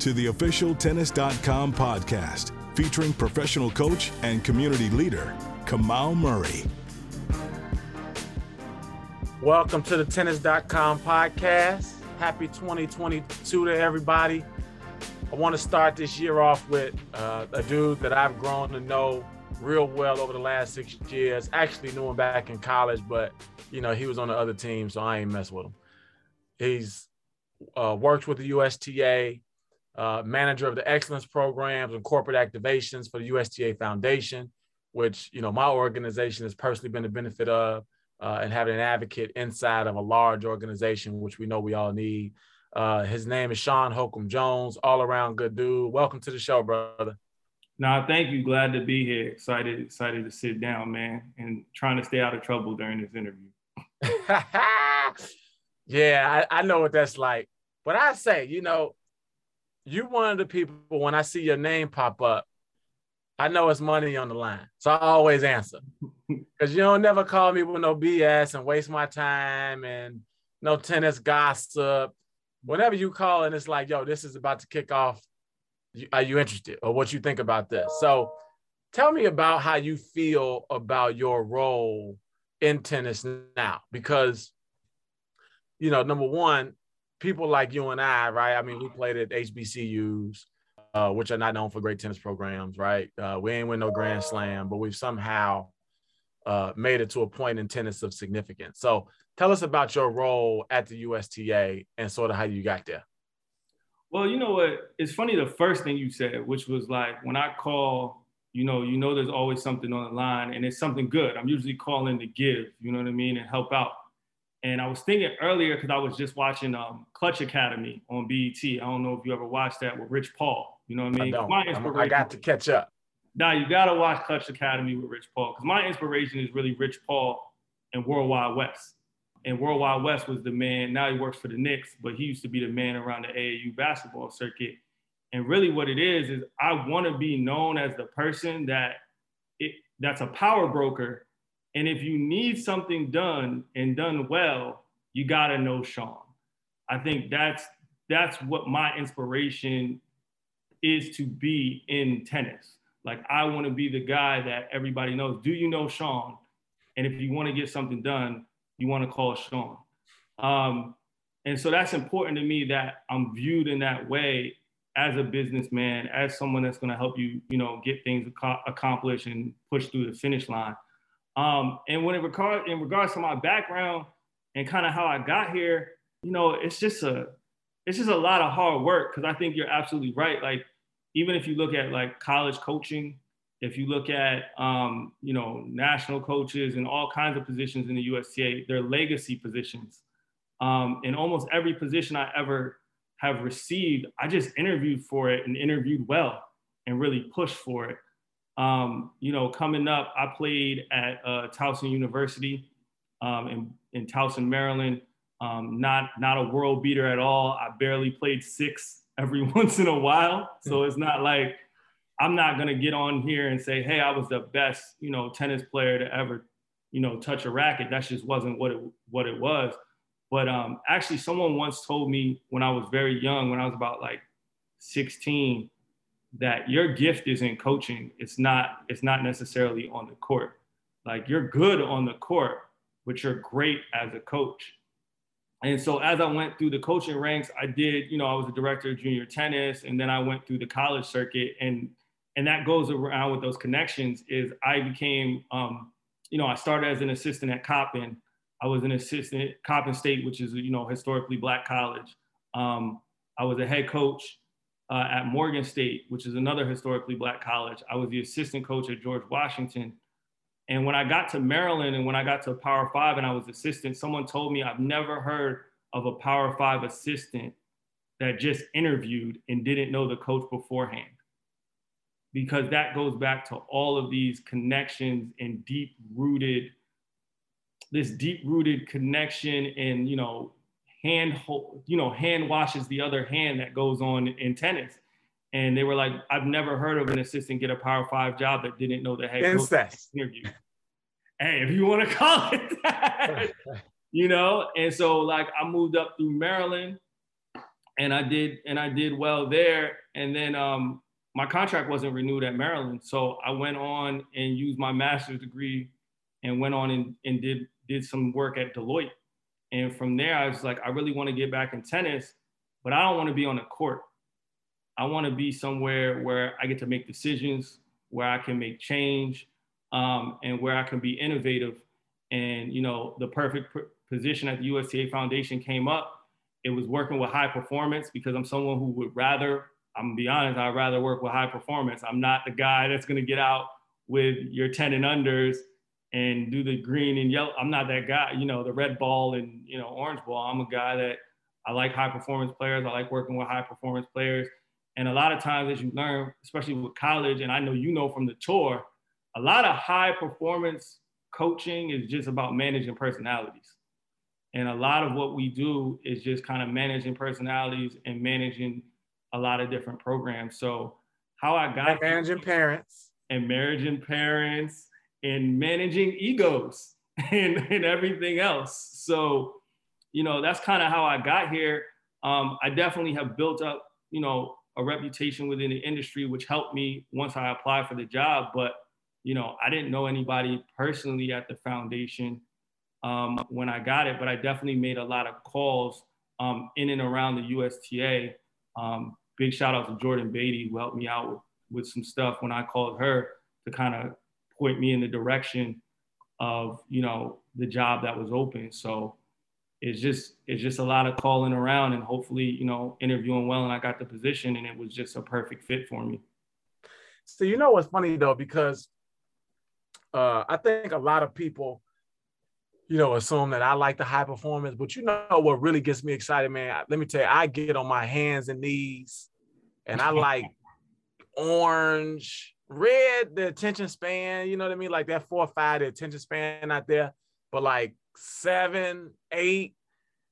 to the official Tennis.com podcast featuring professional coach and community leader, Kamau Murray. Welcome to the Tennis.com podcast. Happy 2022 to everybody. I want to start this year off with uh, a dude that I've grown to know real well over the last six years. Actually knew him back in college, but you know he was on the other team, so I ain't mess with him. He's uh, worked with the USTA, uh, manager of the excellence programs and corporate activations for the USTA Foundation, which you know my organization has personally been the benefit of, uh, and having an advocate inside of a large organization, which we know we all need. Uh, his name is Sean Holcomb Jones, all around good dude. Welcome to the show, brother. No, thank you. Glad to be here. Excited, excited to sit down, man, and trying to stay out of trouble during this interview. yeah, I, I know what that's like. But I say, you know, you one of the people when I see your name pop up, I know it's money on the line. So I always answer. Because you don't never call me with no BS and waste my time and no tennis gossip. Whenever you call and it's like, yo, this is about to kick off. Are you interested? Or what you think about this? So tell me about how you feel about your role in tennis now. Because, you know, number one, people like you and I, right? I mean, we played at HBCUs, uh, which are not known for great tennis programs, right? Uh, we ain't win no Grand Slam, but we've somehow uh, made it to a point in tennis of significance. So tell us about your role at the USTA and sort of how you got there. Well, you know what? It's funny the first thing you said, which was like when I call, you know, you know, there's always something on the line and it's something good. I'm usually calling to give, you know what I mean, and help out. And I was thinking earlier because I was just watching um, Klutch Academy on BET. I don't know if you ever watched that with Rich Paul. You know what I mean? I, my I got to catch up. Now you got to watch Klutch Academy with Rich Paul because my inspiration is really Rich Paul and World Wide Wes. And World Wide Wes was the man. Now he works for the Knicks, but he used to be the man around the AAU basketball circuit. And really, what it is is I want to be known as the person that it that's a power broker and if you need something done and done well, you gotta know Sean. I think that's that's what my inspiration is to be in tennis. Like I want to be the guy that everybody knows. Do you know Sean? And if you want to get something done, you want to call Sean. Um, and so that's important to me that I'm viewed in that way as a businessman, as someone that's going to help you, you know, get things ac- accomplished and push through the finish line. Um, and when it regard in regards to my background and kind of how I got here, you know, it's just a it's just a lot of hard work because I think you're absolutely right. Like even if you look at like college coaching, if you look at um, you know national coaches and all kinds of positions in the USTA, they're legacy positions. Um, and almost every position I ever have received, I just interviewed for it and interviewed well and really pushed for it. Um, you know, coming up, I played at uh, Towson University um, in, in Towson, Maryland. Um, not not a world beater at all. I barely played six every once in a while, so it's not like I'm not gonna get on here and say, "Hey, I was the best, you know, tennis player to ever, you know, touch a racket." That just wasn't what it what it was. But um, actually, someone once told me when I was very young, when I was about like 16, that your gift is in coaching. It's not, it's not necessarily on the court. Like you're good on the court, but you're great as a coach. And so as I went through the coaching ranks, I did, you know, I was a director of junior tennis, and then I went through the college circuit, and and that goes around with those connections. Is I became, um, you know, I started as an assistant at Coppin. I was an assistant at Coppin State, which is you know historically black college. Um, I was a head coach uh, at Morgan State, which is another historically black college. I was the assistant coach at George Washington. And when I got to Maryland and when I got to Power Five and I was assistant, someone told me I've never heard of a Power Five assistant that just interviewed and didn't know the coach beforehand. Because that goes back to all of these connections and deep rooted, this deep rooted connection and, you know, hand, you know, hand washes the other hand that goes on in tennis. And they were like, I've never heard of an assistant get a power five job that didn't know the head coach interview. hey, if you want to call it that, you know? And so like I moved up through Maryland and I did and I did well there. And then um, my contract wasn't renewed at Maryland, so I went on and used my master's degree and went on and, and did did some work at Deloitte. And from there, I was like, I really want to get back in tennis, but I don't want to be on the court. I want to be somewhere where I get to make decisions, where I can make change, um, and where I can be innovative. And you know, the perfect position at the USTA Foundation came up it was working with high performance because I'm someone who would rather, I'm gonna be honest, I'd rather work with high performance. I'm not the guy that's gonna get out with your 10 and unders and do the green and yellow. I'm not that guy, you know, the red ball and, you know, orange ball. I'm a guy that I like high performance players. I like working with high performance players. And a lot of times, as you learn, especially with college, and I know you know from the tour, a lot of high performance coaching is just about managing personalities. And a lot of what we do is just kind of managing personalities and managing a lot of different programs. So how I got and managing parents and managing parents and managing egos and, and everything else. So, you know, that's kind of how I got here. Um, I definitely have built up, you know, a reputation within the industry, which helped me once I applied for the job. But, you know, I didn't know anybody personally at the foundation um, when I got it, but I definitely made a lot of calls um, in and around the USTA. Um, big shout out to Jordan Beatty who helped me out with, with some stuff when I called her to kind of point me in the direction of you know the job that was open. So it's just it's just a lot of calling around and hopefully you know interviewing well, and I got the position, and it was just a perfect fit for me. So you know what's funny though, because uh, I think a lot of people you know, assume that I like the high performance. But you know what really gets me excited, man? Let me tell you, I get on my hands and knees and I like orange, red, the attention span, you know what I mean? Like that four or five, the attention span out there. But like seven, eight,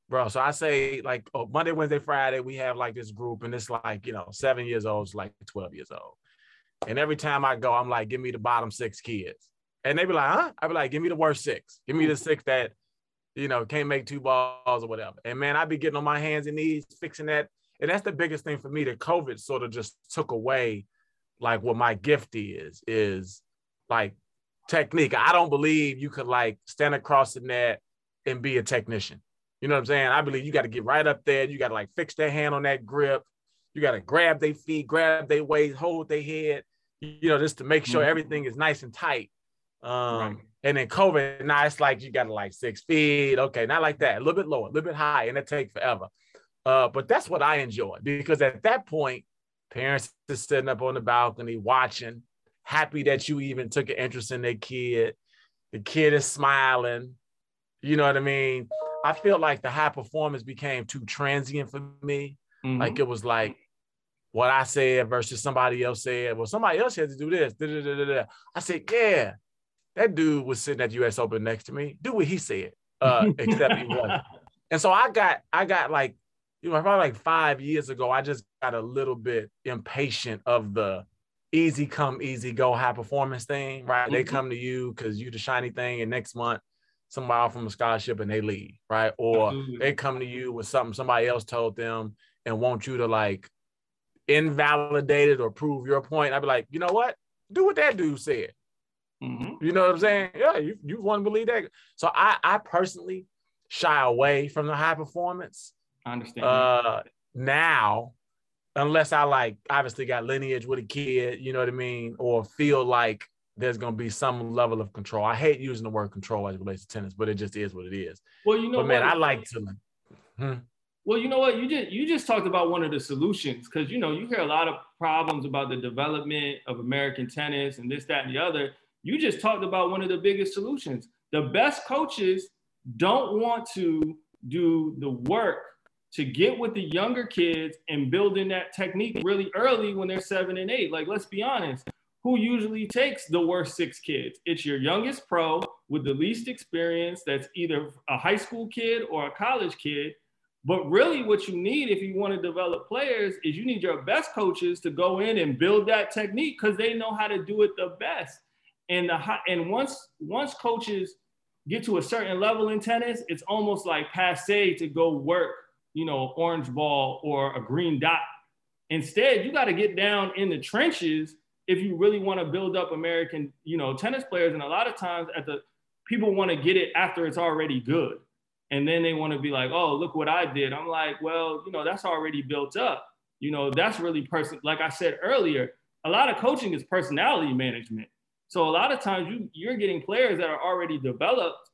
bro. So I say like oh, Monday, Wednesday, Friday, we have like this group, and it's like, you know, seven years old, like 12 years old. And every time I go, I'm like, give me the bottom six kids. And they be like, huh? I be like, give me the worst six. Give me the mm-hmm. six that, you know, can't make two balls or whatever. And man, I be getting on my hands and knees fixing that. And that's the biggest thing for me that COVID sort of just took away like what my gift is, is like technique. I don't believe you could like stand across the net and be a technician. You know what I'm saying? I believe you got to get right up there. You got to like fix their hand on that grip. You got to grab their feet, grab their waist, hold their head, you know, just to make sure mm-hmm. everything is nice and tight. Um, right. and then COVID, now it's like you got to like six feet. Okay, not like that, a little bit lower, a little bit high, and it take forever. Uh, but that's what I enjoy because at that point, parents are sitting up on the balcony watching, happy that you even took an interest in their kid. The kid is smiling. You know what I mean? I feel like the high performance became too transient for me. Mm-hmm. Like it was like what I said versus somebody else said. Well, somebody else had to do this. Da, da, da, I said, yeah, that dude was sitting at US Open next to me. Do what he said, uh, except he wasn't. And so I got, I got like, you know, probably like five years ago, I just got a little bit impatient of the easy come, easy go high performance thing, right? Mm-hmm. They come to you because you the shiny thing, and next month somebody from a scholarship and they leave, right? Or mm-hmm. they come to you with something somebody else told them and want you to like invalidate it or prove your point. I'd be like, you know what? Do what that dude said. Mm-hmm. You know what I'm saying? Yeah, you, you want to believe that. So I, I personally shy away from the high performance. I understand. Uh, now, unless I like obviously got lineage with a kid, you know what I mean, or feel like there's gonna be some level of control. I hate using the word control as it relates to tennis, but it just is what it is. Well, you know, but man, I like to. Hmm? Well, you know what? You just you just talked about one of the solutions because you know you hear a lot of problems about the development of American tennis and this, that, and the other. You just talked about one of the biggest solutions. The best coaches don't want to do the work to get with the younger kids and building that technique really early when they're seven and eight. Like, let's be honest, who usually takes the worst six kids? It's your youngest pro with the least experience that's either a high school kid or a college kid. But really, what you need if you want to develop players is you need your best coaches to go in and build that technique because they know how to do it the best. And the and once once coaches get to a certain level in tennis, it's almost like passe to go work you know, orange ball or a green dot. Instead, you got to get down in the trenches if you really want to build up American, you know, tennis players. And a lot of times at the people want to get it after it's already good. And then they want to be like, oh, look what I did. I'm like, well, you know, that's already built up. You know, that's really person, like I said earlier, a lot of coaching is personality management. So a lot of times you you're getting players that are already developed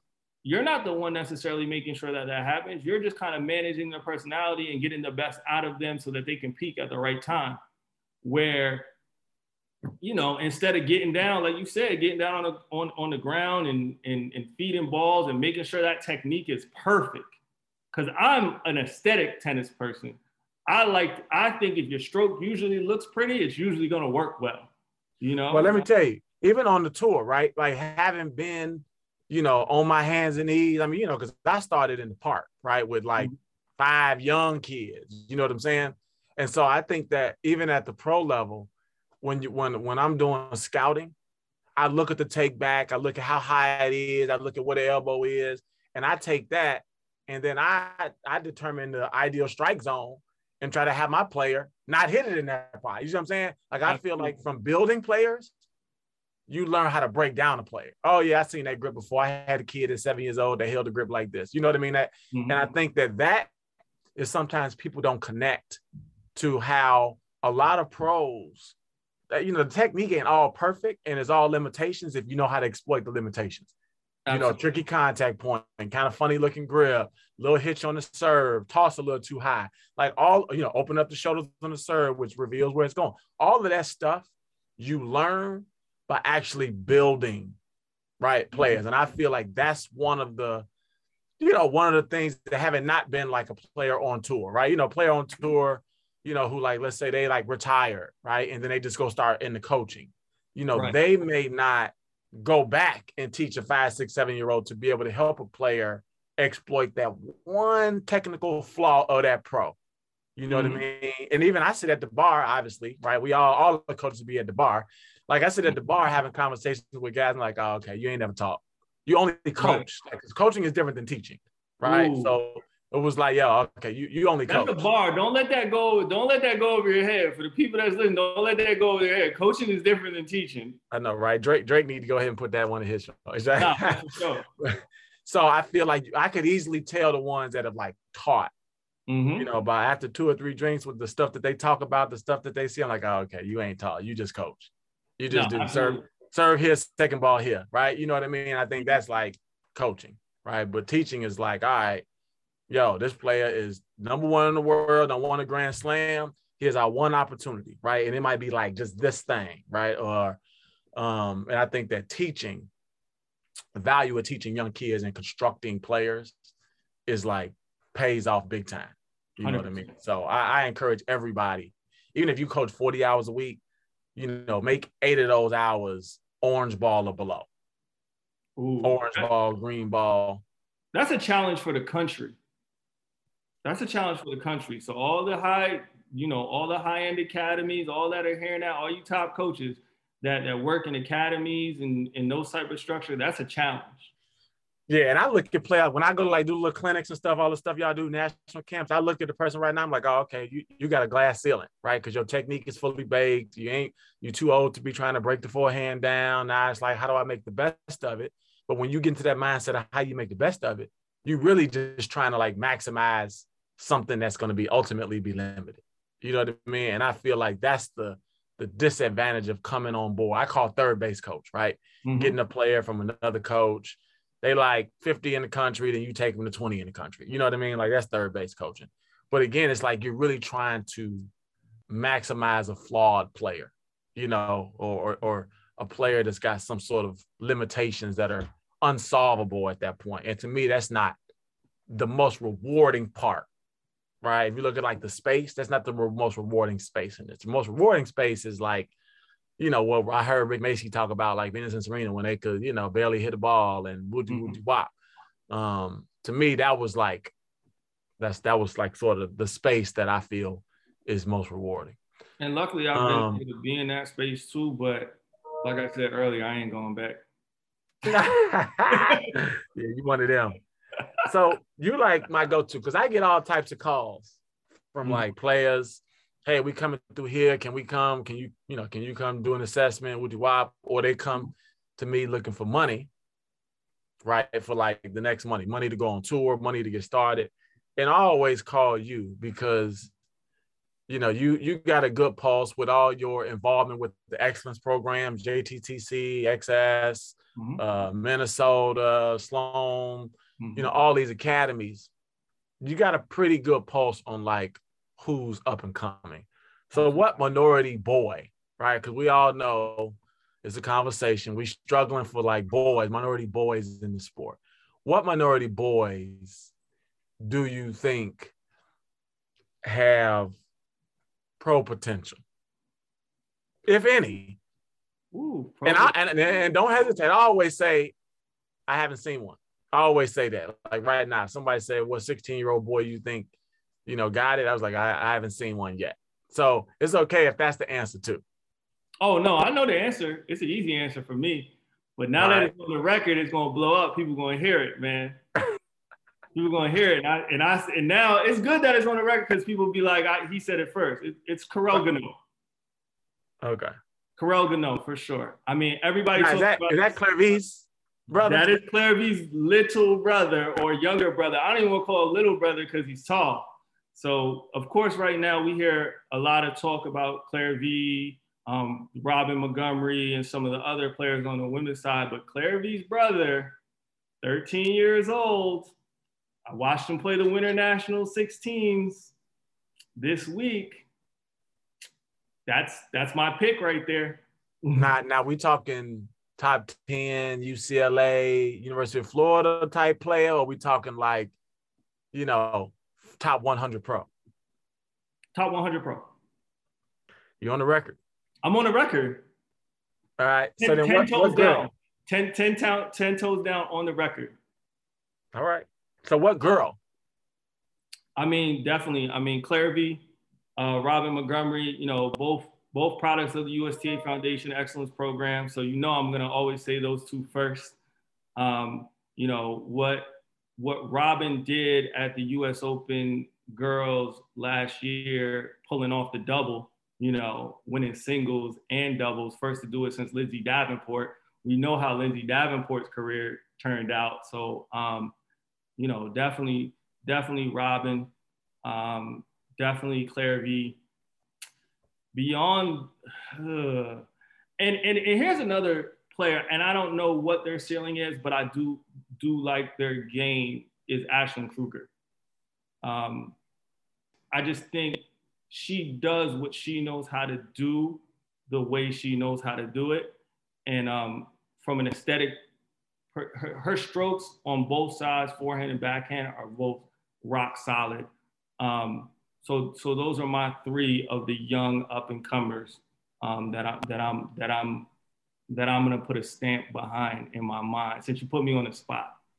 you're not the one necessarily making sure that that happens. You're just kind of managing their personality and getting the best out of them so that they can peak at the right time. Where, you know, instead of getting down, like you said, getting down on the, on, on the ground and, and, and feeding balls and making sure that technique is perfect. Because I'm an aesthetic tennis person. I like, I think if your stroke usually looks pretty, it's usually going to work well. You know? Well, let me tell you, even on the tour, right? Like having been you know, on my hands and knees. I mean, you know, because I started in the park, right, with like mm-hmm. five young kids. You know what I'm saying? And so I think that even at the pro level, when you when when I'm doing scouting, I look at the take back, I look at how high it is, I look at what the elbow is, and I take that, and then I I determine the ideal strike zone and try to have my player not hit it in that spot. You know what I'm saying? Like I feel like from building players, you learn how to break down a player. Oh yeah, I seen that grip before. I had a kid at seven years old that held a grip like this. You know what I mean? That, mm-hmm. and I think that that is sometimes people don't connect to how a lot of pros, you know, the technique ain't all perfect and it's all limitations if you know how to exploit the limitations. Absolutely. You know, tricky contact point and kind of funny looking grip, little hitch on the serve, toss a little too high, like all you know, open up the shoulders on the serve, which reveals where it's going. All of that stuff you learn by actually building right players. And I feel like that's one of the, you know, one of the things that haven't not been like a player on tour, right? You know, player on tour, you know, who like, let's say they like retire, right? And then they just go start in the coaching. You know, right. they may not go back and teach a five, six, seven year old to be able to help a player exploit that one technical flaw of that pro. You know mm-hmm. what I mm-hmm. mean? And even I sit at the bar, obviously, right? We all all the coaches be at the bar. Like I sit at the bar having conversations with guys, and like, oh, okay, you ain't never taught. You only coach. Right. Like, coaching is different than teaching, right? Ooh. So it was like, yeah, okay, you, you only coach. That's the bar. Don't let that go. Don't let that go over your head. For the people that's listening, don't let that go over your head. Coaching is different than teaching. I know, right? Drake Drake need to go ahead and put that one in his show. Nah, sure. so I feel like I could easily tell the ones that have like taught. Mm-hmm. You know, by after two or three drinks with the stuff that they talk about, the stuff that they see, I'm like, oh, okay, you ain't taught. You just coach. You just no, do serve serve here, second ball here, right? You know what I mean? I think that's like coaching, right? But teaching is like, all right, yo, this player is number one in the world. I won a grand slam. Here's our one opportunity, right? And it might be like just this thing, right? Or um, and I think that teaching, the value of teaching young kids and constructing players is like pays off big time. You know 100%. what I mean? So I, I encourage everybody, even if you coach 40 hours a week, you know, make eight of those hours orange ball or below. Ooh, orange ball, green ball. That's a challenge for the country. That's a challenge for the country. So all the high, you know, all the high-end academies, all that are hearing that, all you top coaches that, that work in academies and in those type of structure, that's a challenge. Yeah, and I look at play when I go to like do little clinics and stuff, all the stuff y'all do, national camps. I look at the person right now. I'm like, oh, okay, you, you got a glass ceiling, right? Because your technique is fully baked. You ain't you too old to be trying to break the forehand down. Now it's like, how do I make the best of it? But when you get into that mindset of how you make the best of it, you're really just trying to like maximize something that's going to be ultimately be limited. You know what I mean? And I feel like that's the the disadvantage of coming on board. I call third base coach, right? Mm-hmm. Getting a player from another coach they like 50 in the country, then you take them to 20 in the country. You know what I mean? Like that's third base coaching. But again, it's like you're really trying to maximize a flawed player, you know, or, or, or a player that's got some sort of limitations that are unsolvable at that point. And to me, that's not the most rewarding part, right? If you look at like the space, that's not the most rewarding space in it. The most rewarding space is like, you know, what I heard Rick Macci talk about, like Venus and Serena when they could, you know, barely hit the ball and woody mm-hmm. woody wop. Um, to me, that was like, that's that was like sort of the space that I feel is most rewarding. And luckily, I've been um, able to be in that space too. But like I said earlier, I ain't going back. yeah, you one of them. So you like my go-to because I get all types of calls from mm-hmm. like players. Hey, we coming through here. Can we come? Can you, you know, can you come do an assessment? Would you wop? Or they come to me looking for money, right? For like the next money, money to go on tour, money to get started. And I always call you because you know you you got a good pulse with all your involvement with the excellence programs JTCC xs mm-hmm. uh, minnesota sloan mm-hmm. you know all these academies you got a pretty good pulse on like who's up and coming so what minority boy right because we all know it's a conversation We're struggling for like boys minority boys in the sport what minority boys do you think have pro potential, if any. Ooh, and I and, and don't hesitate. I always say, I haven't seen one. I always say that. Like right now, somebody said, "What 16 year old boy you think, you know, got it?" I was like, I, I haven't seen one yet. So it's okay if that's the answer too. Oh no, I know the answer. It's an easy answer for me. But now right. that it's on the record, it's gonna blow up. People gonna hear it, man. people gonna hear it. And I and I and now it's good that it's on the record because people be like, I, he said it first. It, it's Carel Ngounoue. Okay. Carel Ngounoue for sure. I mean, everybody. Now, is that is that Clervie's brother? That is Clervie's little brother or younger brother. I don't even want to call a little brother because he's tall. So of course, right now we hear a lot of talk about Clervie, um, Robin Montgomery, and some of the other players on the women's side. But Clervie's brother, 13 years old, I watched him play the Winter National 16s this week. That's that's my pick right there. Now, now we talking top 10 UCLA, University of Florida type player, or we talking like, you know, top 100 pro? Top 100 pro. You on the record? I'm on the record. All right. Ten, so then ten what, toes down. 10, 10, 10 toes down on the record. All right. So what girl? I mean, definitely. I mean, Clervie, uh, Robin Montgomery, you know, both both products of the USTA Foundation Excellence Program. So you know, I'm gonna always say those two first. Um, you know what what Robin did at the U.S. Open girls last year, pulling off the double. You know, winning singles and doubles, first to do it since Lindsay Davenport. We know how Lindsay Davenport's career turned out. So um, you know, definitely, definitely Robin, um, definitely Clervie. Beyond, uh, and, and and here's another player, and I don't know what their ceiling is, but I do do like their game is Ashlyn Krueger. Um, I just think she does what she knows how to do the way she knows how to do it. And um, from an aesthetic her, her, her, strokes on both sides, forehand and backhand, are both rock solid. Um, so, so those are my three of the young up and comers um, that I that I'm that I'm that I'm gonna put a stamp behind in my mind. Since you put me on the spot.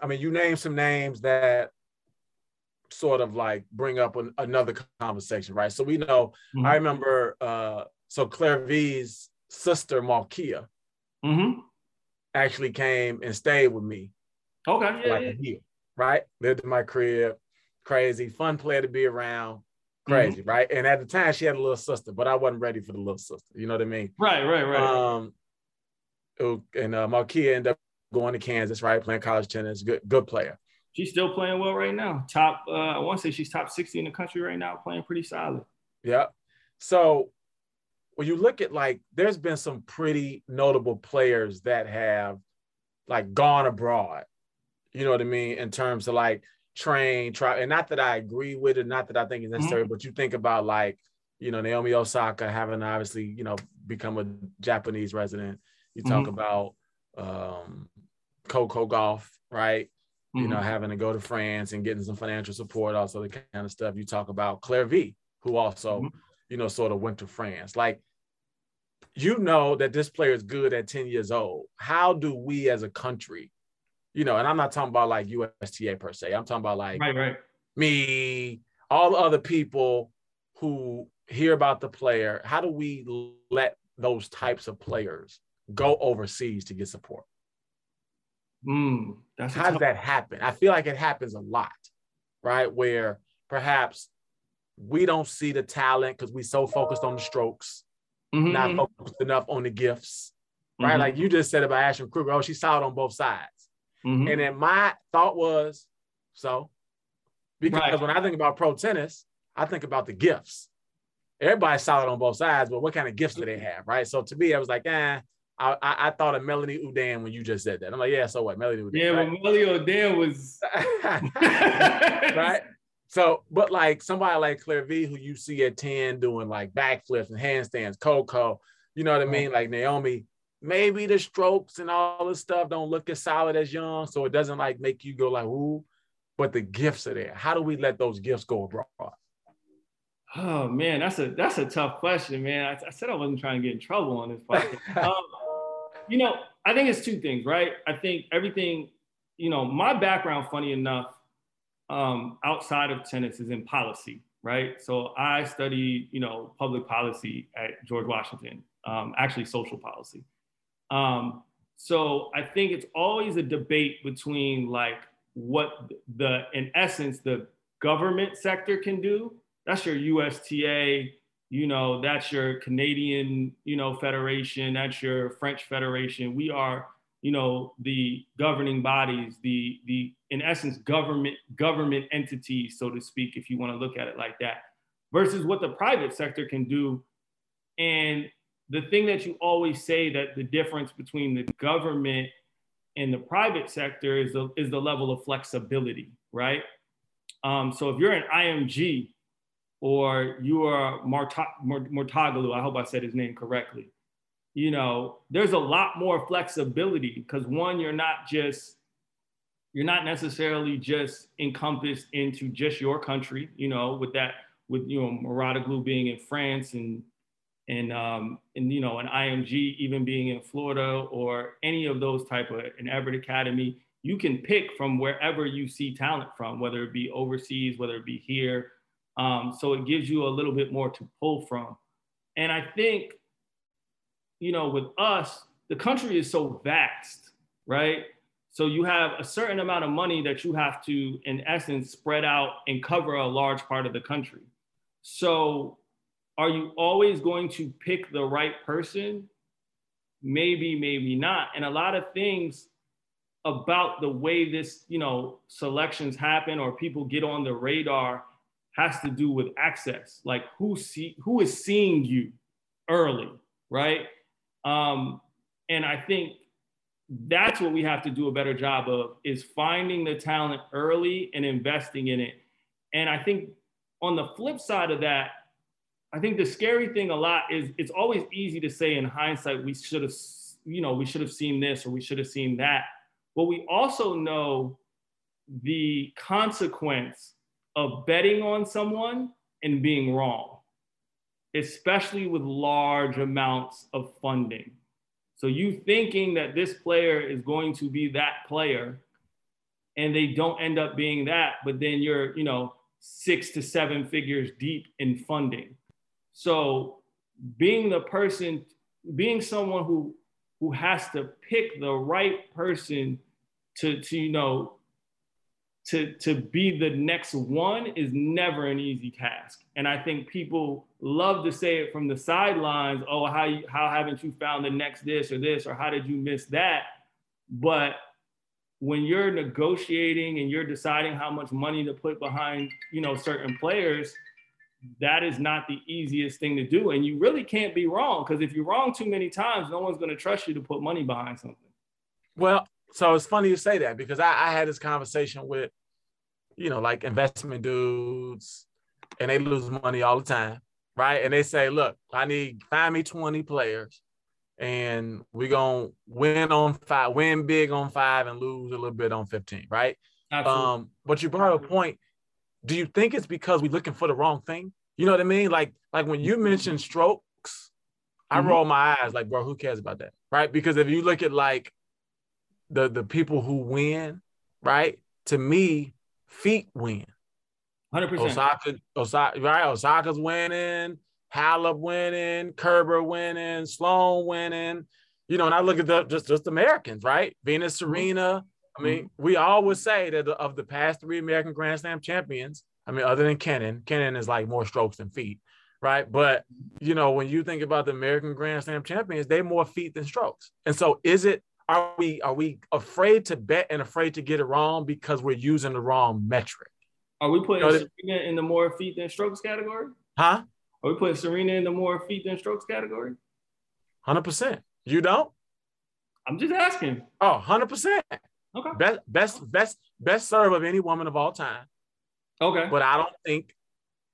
I mean, you name some names that sort of like bring up an, another conversation, right? So we know, mm-hmm. I remember, uh, so Clervie's sister, Malkia, mm-hmm. actually came and stayed with me. Okay. Yeah, like yeah. a year, right? Lived in my crib, crazy, fun player to be around, crazy, mm-hmm. right? And at the time, she had a little sister, but I wasn't ready for the little sister. You know what I mean? Right, right, right. Um, and uh, Malkia ended up going to Kansas, right? Playing college tennis, good good player. she's still playing well right now. Top, uh, I want to say she's top 60 in the country right now, playing pretty solid. Yep. So when you look at like, there's been some pretty notable players that have like gone abroad. You know what I mean? In terms of like train, try, and not that I agree with it, not that I think it's necessary, mm-hmm. but you think about like, you know, Naomi Osaka having obviously, you know, become a Japanese resident. You talk mm-hmm. about um, Coco Gauff, right? Mm-hmm. You know, having to go to France and getting some financial support, also the kind of stuff. You talk about Clervie, who also, mm-hmm. you know, sort of went to France. Like, you know that this player is good at 10 years old. How do we as a country, you know, and I'm not talking about like USTA per se, I'm talking about like right, right. me, all the other people who hear about the player. How do we let those types of players go overseas to get support? Mm, How tough- does that happen? I feel like it happens a lot, right? Where perhaps we don't see the talent because we're so focused on the strokes, mm-hmm. not focused enough on the gifts, right? Mm-hmm. Like you just said about Ashley Krueger, oh, she's solid on both sides. Mm-hmm. And then my thought was, so, because right. when I think about pro tennis, I think about the gifts. Everybody's solid on both sides, but what kind of gifts do they have, right? So to me, I was like, eh, I, I, I, thought of Melanie Oudin when you just said that. I'm like, yeah, so what? Melanie Oudin. Yeah, right? Melanie Oudin was right. So, but like somebody like Clervie, who you see at 10 doing like backflips and handstands, Coco, you know what I mean? Like Naomi, maybe the strokes and all this stuff don't look as solid as young. So it doesn't like make you go like, ooh, but the gifts are there. How do we let those gifts go abroad? Oh man, that's a that's a tough question, man. I, I said I wasn't trying to get in trouble on this podcast. um, you know, I think it's two things, right? I think everything, you know, my background, funny enough, um, outside of tennis is in policy, right? So I studied, you know, public policy at George Washington, um, actually social policy. Um, so I think it's always a debate between like what the, in essence, the government sector can do. That's your USTA, you know, that's your Canadian, you know, federation, that's your French federation. We are, you know, the governing bodies, the the in essence government government entities, so to speak, if you want to look at it like that, versus what the private sector can do. And the thing that you always say that the difference between the government and the private sector is the, is the level of flexibility, right? Um, so if you're an IMG, or you are Mouratoglou, I hope I said his name correctly. You know, there's a lot more flexibility because one, you're not just, you're not necessarily just encompassed into just your country, you know, with that, with, you know, Mouratoglou being in France and, and, um, and, you know, an IMG even being in Florida or any of those type of, an Evert Academy, you can pick from wherever you see talent from, whether it be overseas, whether it be here, um, so it gives you a little bit more to pull from. And I think, you know, with us, the country is so vast, right? So you have a certain amount of money that you have to, in essence, spread out and cover a large part of the country. So are you always going to pick the right person? Maybe, maybe not. And a lot of things about the way this, you know, selections happen or people get on the radar has to do with access, like who see who is seeing you early, right? Um, and I think that's what we have to do a better job of is finding the talent early and investing in it. And I think on the flip side of that, I think the scary thing a lot is it's always easy to say in hindsight we should have, you know, we should have seen this or we should have seen that. But we also know the consequence of betting on someone and being wrong, especially with large amounts of funding. So you thinking that this player is going to be that player and they don't end up being that, but then you're, you know, six to seven figures deep in funding. So being the person, being someone who who has to pick the right person to, to you know to, to be the next one is never an easy task. And I think people love to say it from the sidelines, oh, how, you, how haven't you found the next this or this, or how did you miss that? But when you're negotiating and you're deciding how much money to put behind, you know, certain players, that is not the easiest thing to do. And you really can't be wrong because if you're wrong too many times, no one's going to trust you to put money behind something. Well, so it's funny you say that because I, I had this conversation with, you know, like investment dudes, and they lose money all the time, right? And they say, look, I need find me 20 players and we're gonna win on five, win big on five, and lose a little bit on 15, right? Absolutely. Um, but you brought a point. Do you think it's because we're looking for the wrong thing? You know what I mean? Like, like when you mention strokes, I mm-hmm. roll my eyes, like, bro, who cares about that? Right? Because if you look at like the the people who win, right? To me, feet win. 100%. Osaka, Osaka, right? Osaka's winning. Halep winning, Kerber winning, Sloane winning. You know, and I look at the just just Americans, right? Venus, mm-hmm. Serena. I mean, mm-hmm. we always say that of the past three American Grand Slam champions, I mean, other than Kenin, Kenin is like more strokes than feet, right? But you know, when you think about the American Grand Slam champions, they more feet than strokes. And so, is it? Are we are we afraid to bet and afraid to get it wrong because we're using the wrong metric? Are we putting you know, Serena in the more feet than strokes category? Huh? Are we putting Serena in the more feet than strokes category? 100%. You don't? I'm just asking. Oh, 100%. Okay. Best best best best serve of any woman of all time. Okay. But I don't think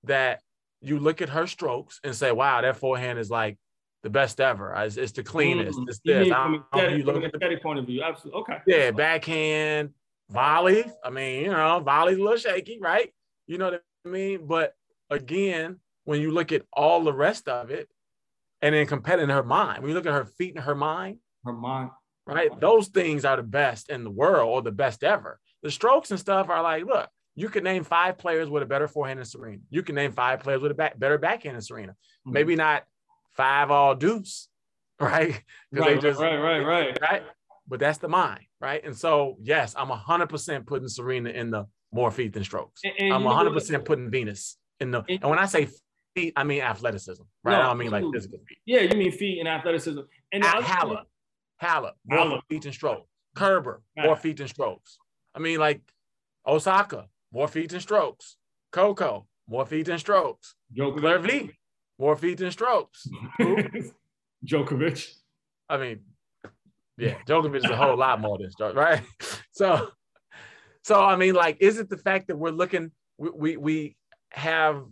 that you look at her strokes and say, "Wow, that forehand is like the best ever. It's, it's the cleanest. Mm-hmm. It's this." You from, you look from an point of view, absolutely. Okay. Yeah, backhand, volley. I mean, you know, volley's a little shaky, right? You know what I mean? But again, when you look at all the rest of it and then compare in her mind, when you look at her feet and her mind, her mind, right? Those things are the best in the world or the best ever. The strokes and stuff are like, look, you can name five players with a better forehand than Serena. You can name five players with a back, better backhand than Serena. Mm-hmm. Maybe not five all deuce, right? Right, just, right, right, right, right. But that's the mind, right? And so, yes, I'm 100% putting Serena in the more feet than strokes. And, and I'm 100% putting Venus in the. And, and when I say feet, I mean athleticism, right? No, I don't mean like physical feet. Yeah, you mean feet and athleticism. And At Halep, Halep, more feet and strokes. Kerber, right. more feet and strokes. I mean, like Osaka, more feet and strokes. Coco, more feet and strokes. Djokovic, more feet than strokes. Djokovic. I mean, yeah, Djokovic is a whole lot more than strokes, right? So, so I mean, like, is it the fact that we're looking, we we, we have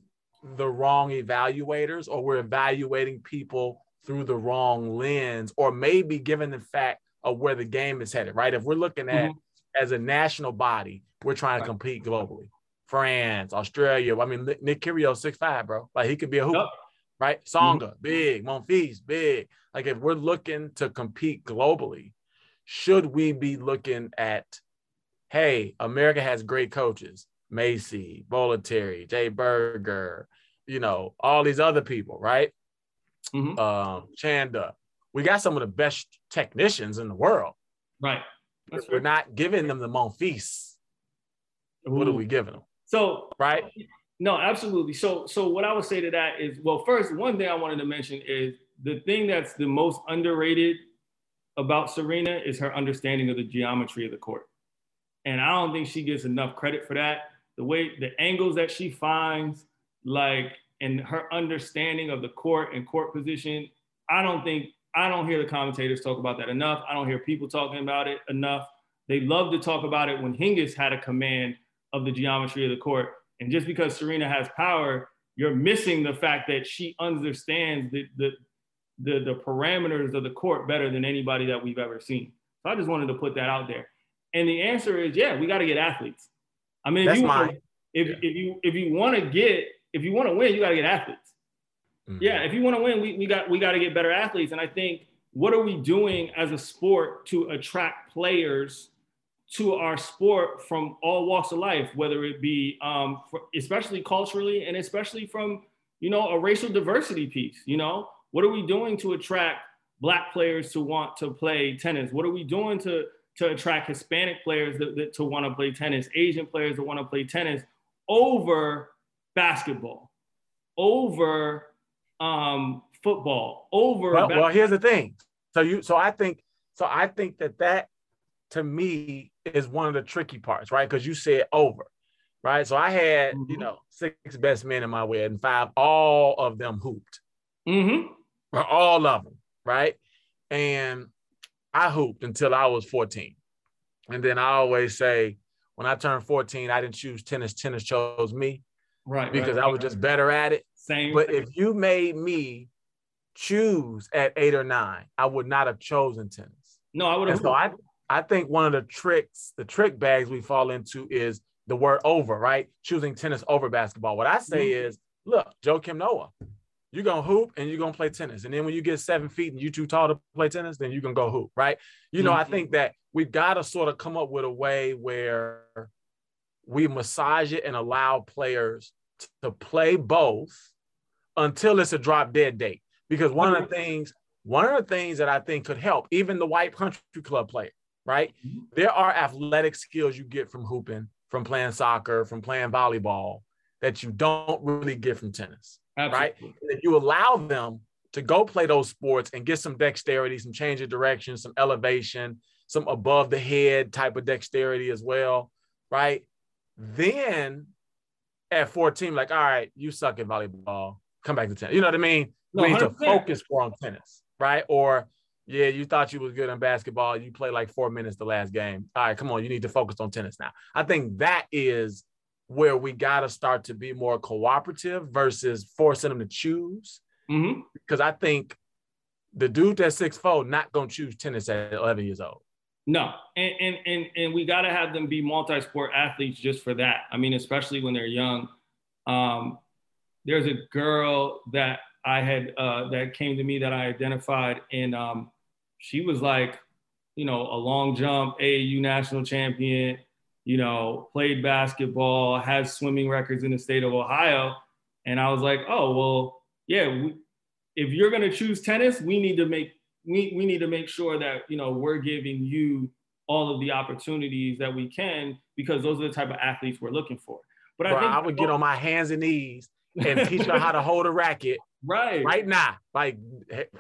the wrong evaluators or we're evaluating people through the wrong lens or maybe given the fact of where the game is headed, right? If we're looking at mm-hmm. as a national body, we're trying to compete globally. France, Australia. I mean, Nick Kyrgios, six five, bro. Like he could be a hoop, yep. Right? Tsonga, mm-hmm. big. Monfils, big. Like if we're looking to compete globally, should we be looking at, hey, America has great coaches. Macci, Bollettieri, Jay Berger, you know, all these other people, right? Mm-hmm. Um, Chanda. We got some of the best technicians in the world. Right. That's We're right. not giving them the Monfils. What are we giving them? So right. No, absolutely. So so what I would say to that is, well, first, one thing I wanted to mention is the thing that's the most underrated about Serena is her understanding of the geometry of the court. And I don't think she gets enough credit for that the way the angles that she finds, like and her understanding of the court and court position. I don't think I don't hear the commentators talk about that enough. I don't hear people talking about it enough. They love to talk about it when Hingis had a command of the geometry of the court. And just because Serena has power, you're missing the fact that she understands the, the, the, the parameters of the court better than anybody that we've ever seen. So I just wanted to put that out there. And the answer is, yeah, we got to get athletes. I mean, if That's you wanna, if, yeah. if you if you want to get if you want to win, you got to get athletes. Mm-hmm. Yeah, if you want to win, we, we got we got to get better athletes. And I think what are we doing as a sport to attract players to our sport from all walks of life, whether it be um, for, especially culturally and especially from you know a racial diversity piece. You know, what are we doing to attract black players to want to play tennis? What are we doing to to attract Hispanic players that, that to want to play tennis, Asian players that want to play tennis over basketball, over um, football, over. Well, well, here's the thing. So you, so I think, so I think that that to me is one of the tricky parts, right? Because you said over, right? So I had, mm-hmm. you know, six best men in my wedding, five, all of them hooped. Mm-hmm. All of them, right? And I hooped until I was 14. And then I always say, when I turned 14, I didn't choose tennis, tennis chose me. Right. Because right, I was right. just better at it. Same. But if you made me choose at eight or nine, I would not have chosen tennis. No, I would have. So I, I think one of the tricks, the trick bags we fall into is the word over, right? Choosing tennis over basketball. What I say mm-hmm. is, look, Joakim Noah, you're gonna hoop and you're gonna play tennis. And then when you get seven feet and you're too tall to play tennis, then you can go hoop, right? You know, mm-hmm. I think that we've got to sort of come up with a way where we massage it and allow players to play both until it's a drop dead date. Because one of the things, one of the things that I think could help, even the white country club player, right? Mm-hmm. There are athletic skills you get from hooping, from playing soccer, from playing volleyball that you don't really get from tennis. Absolutely. Right. And if you allow them to go play those sports and get some dexterity, some change of direction, some elevation, some above the head type of dexterity as well, right? Then at 14, like, all right, you suck at volleyball, come back to tennis. You know what I mean? No, we need 100%. to focus more on tennis, right? Or yeah, you thought you was good in basketball. You played like four minutes the last game. All right, come on, you need to focus on tennis now. I think that is where we got to start to be more cooperative versus forcing them to choose. Mm-hmm. Because I think the dude that's six foot not gonna choose tennis at 11 years old. No, and and and, and we got to have them be multi-sport athletes just for that. I mean, especially when they're young. Um, there's a girl that I had uh, that came to me that I identified, in um, she was like, you know, a long jump AAU national champion, you know, played basketball, has swimming records in the state of Ohio. And I was like, oh, well, yeah, we, if you're going to choose tennis, we need to make we, we need to make sure that, you know, we're giving you all of the opportunities that we can because those are the type of athletes we're looking for. But I, think I would get on my hands and knees and teach her how to hold a racket right right now. Like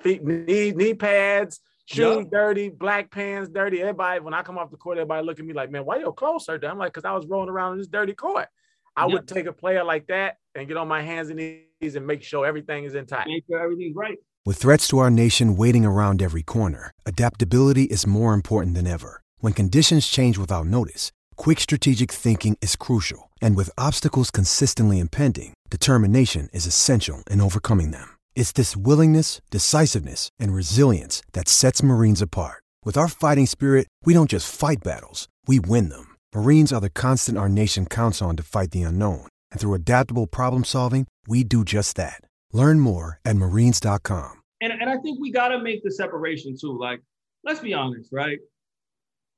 feet, knee, knee pads, shoes yep. dirty, black pants dirty. Everybody, when I come off the court, everybody look at me like, man, why your clothes are dirty? I'm like, because I was rolling around in this dirty court. I yep. would take a player like that and get on my hands and knees and make sure everything is intact. Make sure everything's right. With threats to our nation waiting around every corner, adaptability is more important than ever. When conditions change without notice, quick strategic thinking is crucial. And with obstacles consistently impending, determination is essential in overcoming them. It's this willingness, decisiveness, and resilience that sets Marines apart. With our fighting spirit, we don't just fight battles, we win them. Marines are the constant our nation counts on to fight the unknown. And through adaptable problem solving, we do just that. Learn more at marines.com. And, and I think we got to make the separation too. Like, let's be honest, right?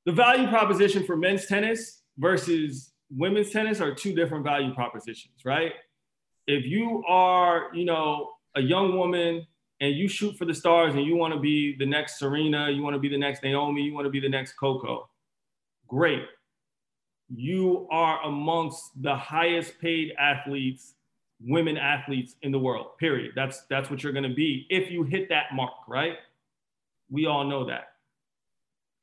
The value proposition for men's tennis versus women's tennis are two different value propositions, right? If you are, you know, a young woman and you shoot for the stars and you want to be the next Serena, you want to be the next Naomi, you want to be the next Coco, great. You are amongst the highest paid athletes, women athletes in the world. Period. That's that's what you're going to be if you hit that mark, right? We all know that.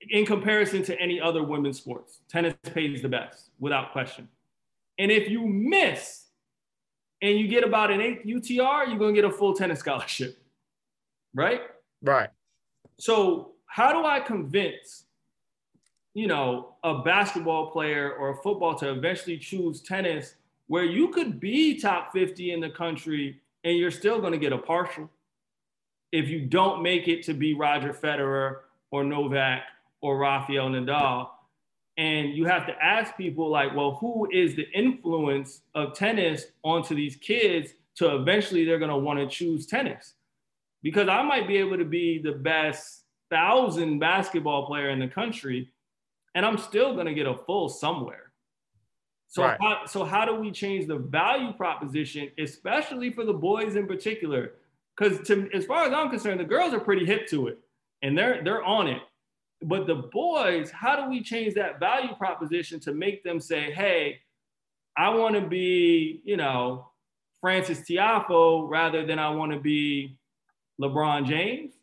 In comparison to any other women's sports, tennis pays the best without question. And if you miss and you get about an eighth UTR, you're going to get a full tennis scholarship. Right? Right. So, how do I convince, you know, a basketball player or a football to eventually choose tennis where you could be top 50 in the country and you're still going to get a partial if you don't make it to be Roger Federer or Novak or Rafael Nadal? And you have to ask people like, well, who is the influence of tennis onto these kids to eventually they're going to want to choose tennis? Because I might be able to be the best thousand basketball player in the country, and I'm still going to get a full somewhere. So, right. how, so how do we change the value proposition, especially for the boys in particular? Because as far as I'm concerned, the girls are pretty hip to it, and they're they're on it. But the boys, how do we change that value proposition to make them say, hey, I want to be, you know, Frances Tiafoe rather than I want to be LeBron James?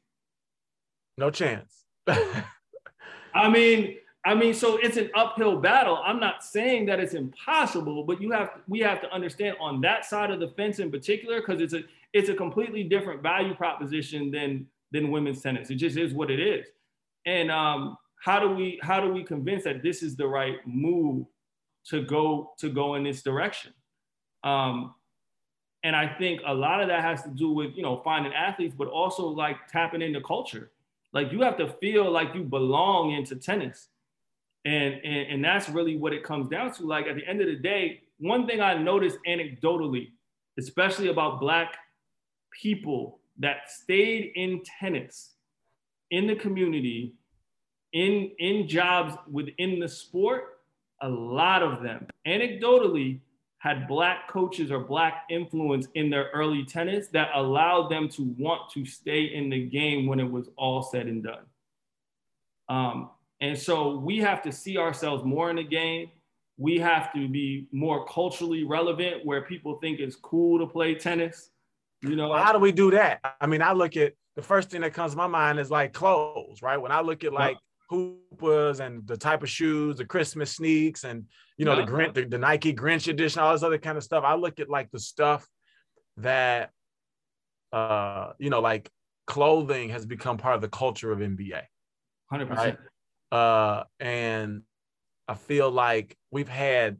No chance. I mean, I mean, so it's an uphill battle. I'm not saying that it's impossible, but you have we have to understand on that side of the fence in particular, because it's a it's a completely different value proposition than than women's tennis. It just is what it is. And um, how do we how do we convince that this is the right move to go to go in this direction? Um, and I think a lot of that has to do with you know finding athletes, but also like tapping into culture. Like you have to feel like you belong into tennis. And, and, and that's really what it comes down to. Like at the end of the day, one thing I noticed anecdotally, especially about black people that stayed in tennis in the community in in jobs within the sport a lot of them anecdotally had black coaches or black influence in their early tennis that allowed them to want to stay in the game when it was all said and done. Um, and so we have to see ourselves more in the game. We have to be more culturally relevant where people think it's cool to play tennis you know, how do we do that? I mean, I look at the first thing that comes to my mind is like clothes, right? When I look at like hoopers and the type of shoes, the Christmas sneaks, and you know, yeah. the, Grinch, the, the Nike Grinch edition, all this other kind of stuff. I look at like the stuff that uh, you know, like clothing has become part of the culture of NBA. 100%. Right? Uh, and I feel like we've had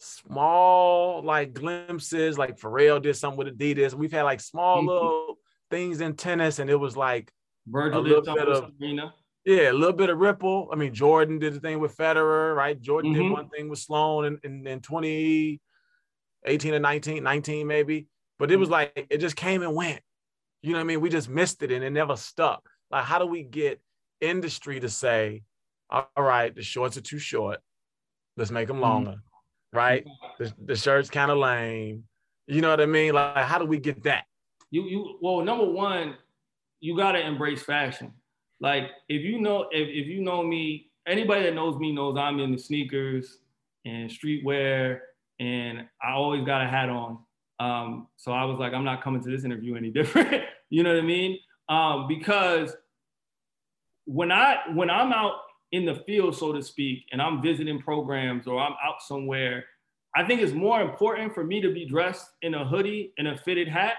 small like glimpses, like Pharrell did something with Adidas. We've had like small mm-hmm. little things in tennis, and it was like Virgil a little bit of Serena. Yeah, a little bit of ripple. I mean, Jordan did the thing with Federer, right? Jordan mm-hmm. did one thing with Sloane in, in, in 2018 or 19, 19 maybe. But it was like it just came and went. You know what I mean? We just missed it and it never stuck. Like, how do we get industry to say, all right, the shorts are too short. Let's make them mm-hmm. longer. Mm-hmm right? The, the shirt's kind of lame. You know what I mean? Like, how do we get that? You you well, number one, you gotta embrace fashion. Like if you know if, if you know me, anybody that knows me knows I'm in the sneakers and streetwear, and I always got a hat on. Um, so I was like, I'm not coming to this interview any different. you know what I mean? Um, because when I when I'm out in the field, so to speak, and I'm visiting programs or I'm out somewhere, I think it's more important for me to be dressed in a hoodie and a fitted hat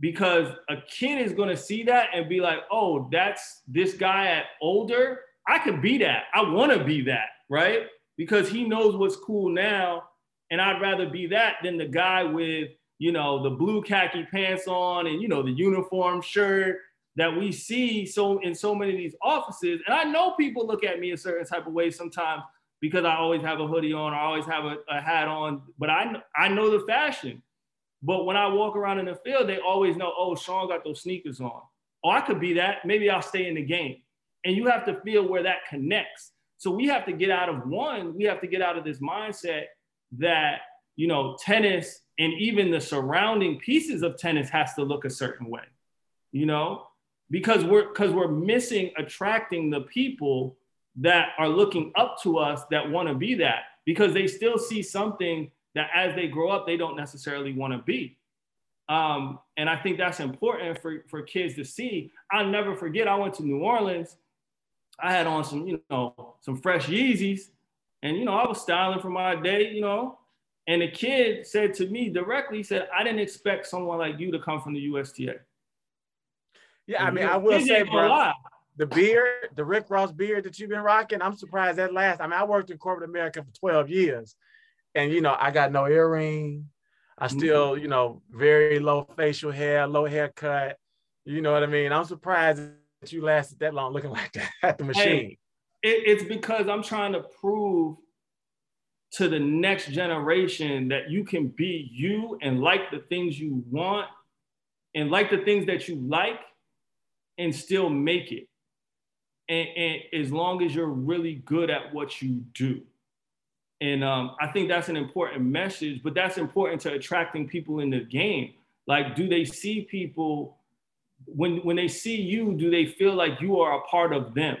because a kid is going to see that and be like, oh, that's this guy at older. I could be that. I want to be that, right? Because he knows what's cool now. And I'd rather be that than the guy with, you know, the blue khaki pants on and, you know, the uniform shirt that we see so in so many of these offices. And I know people look at me a certain type of way sometimes because I always have a hoodie on, I always have a, a hat on, but I I know the fashion. But when I walk around in the field, they always know, oh, Sean got those sneakers on. Oh, I could be that. Maybe I'll stay in the game. And you have to feel where that connects. So we have to get out of one, we have to get out of this mindset that, you know, tennis and even the surrounding pieces of tennis has to look a certain way. You know, because we're because we're missing attracting the people that are looking up to us that want to be that because they still see something that as they grow up they don't necessarily want to be. Um, and i think that's important for, for kids to see. I'll never forget i went to new orleans. I had on some you know some fresh yeezys. And you know i was styling for my day you know. And the kid said to me directly he said i didn't expect someone like you to come from the usta yeah, I mean, I will say, bro, the beard, the Rick Ross beard that you've been rocking, I'm surprised that last. I mean, I worked in corporate America for 12 years, and you know, I got no earring. I mm-hmm. still, you know, very low facial hair, low haircut. You know what I mean? I'm surprised that you lasted that long looking like that at the machine. Hey, it, it's because I'm trying to prove to the next generation that you can be you and like the things you want and like the things that you like and still make it. And, and as long as you're really good at what you do. And um, I think that's an important message, but that's important to attracting people in the game. Like, do they see people when when they see you? Do they feel like you are a part of them?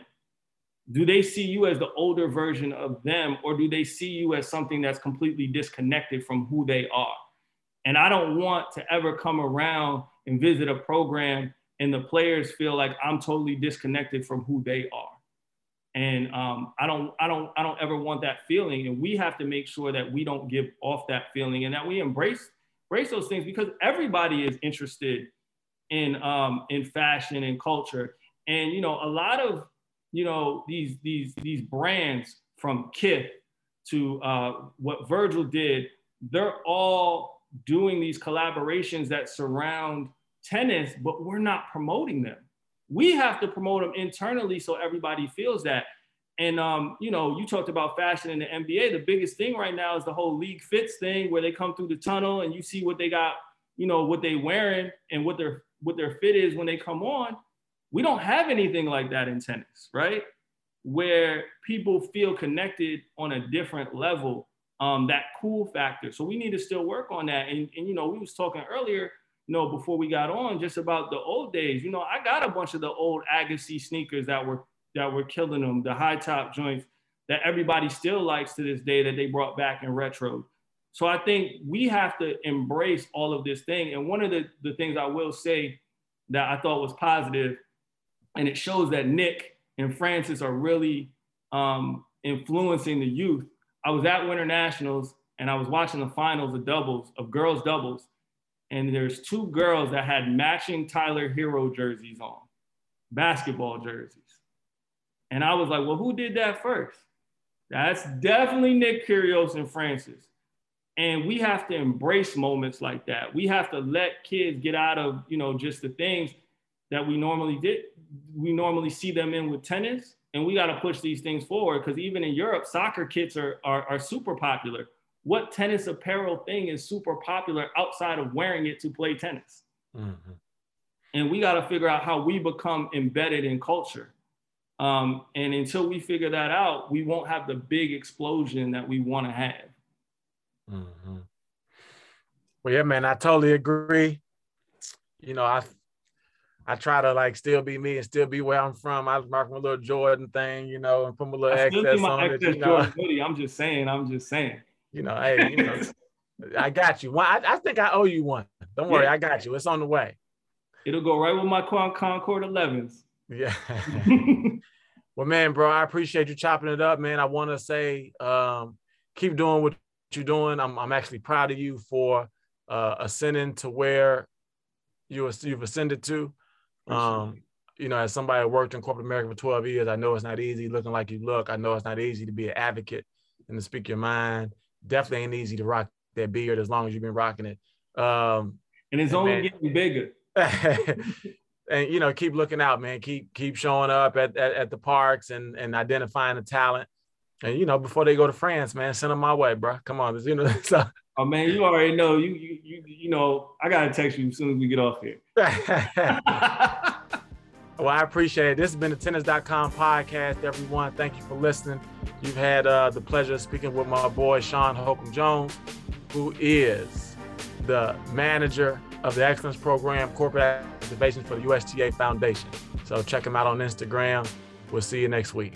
Do they see you as the older version of them, or do they see you as something that's completely disconnected from who they are? And I don't want to ever come around and visit a program and the players feel like I'm totally disconnected from who they are. And um, I don't, I don't, I don't ever want that feeling. And we have to make sure that we don't give off that feeling and that we embrace, embrace those things because everybody is interested in um, in fashion and culture. And you know, a lot of you know these these these brands from Kith to uh, what Virgil did, they're all doing these collaborations that surround tennis, but we're not promoting them. We have to promote them internally so everybody feels that. And um, you know, you talked about fashion in the NBA. The biggest thing right now is the whole league fits thing, where they come through the tunnel and you see what they got, you know, what they wearing and what their what their fit is when they come on. We don't have anything like that in tennis, right? Where people feel connected on a different level, um, that cool factor. So we need to still work on that. And, and you know, we was talking earlier you know, before we got on, just about the old days. You know, I got a bunch of the old Agassi sneakers that were that were killing them, the high top joints that everybody still likes to this day that they brought back in retro. So I think we have to embrace all of this thing. And one of the, the things I will say that I thought was positive, and it shows that Nick and Frances are really um, influencing the youth. I was at Winter Nationals and I was watching the finals of doubles, of girls doubles and there's two girls that had matching Tyler Herro jerseys on, basketball jerseys. And I was like, well, who did that first? That's definitely Nick Kyrgios and Frances. And we have to embrace moments like that. We have to let kids get out of, you know, just the things that we normally did. We normally see them in with tennis. And we got to push these things forward because even in Europe, soccer kits are, are, are super popular what tennis apparel thing is super popular outside of wearing it to play tennis? Mm-hmm. And we got to figure out how we become embedded in culture. Um, and until we figure that out, we won't have the big explosion that we want to have. Mm-hmm. Well, yeah, man, I totally agree. You know, I I try to like still be me and still be where I'm from. I was marking a little Jordan thing, you know, and put my little excess on it. You know? Hoodie. I'm just saying. I'm just saying. You know, hey, you know, I got you. I, I think I owe you one. Don't worry, yeah. I got you. It's on the way. It'll go right with my Concord 11s. Yeah. well, man, bro, I appreciate you chopping it up, man. I want to say, um, keep doing what you're doing. I'm, I'm actually proud of you for uh, ascending to where you you've ascended to. Um, you know, as somebody who worked in corporate America for 12 years, I know it's not easy looking like you look. I know it's not easy to be an advocate and to speak your mind definitely ain't easy to rock that beard as long as you've been rocking it. Um, and it's and only man, getting bigger. and you know, keep looking out, man. Keep keep showing up at, at, at, the parks and and identifying the talent. And you know, before they go to France, man, send them my way, bro. Come on, you know. So. Oh man, you already know. You you you you know. I gotta text you as soon as we get off here. Well, I appreciate it. This has been the tennis.com podcast, everyone. Thank you for listening. You've had uh, the pleasure of speaking with my boy, Sean Holcomb Jones, who is the manager of the Excellence Program Corporate Activation for the USTA Foundation. So check him out on Instagram. We'll see you next week.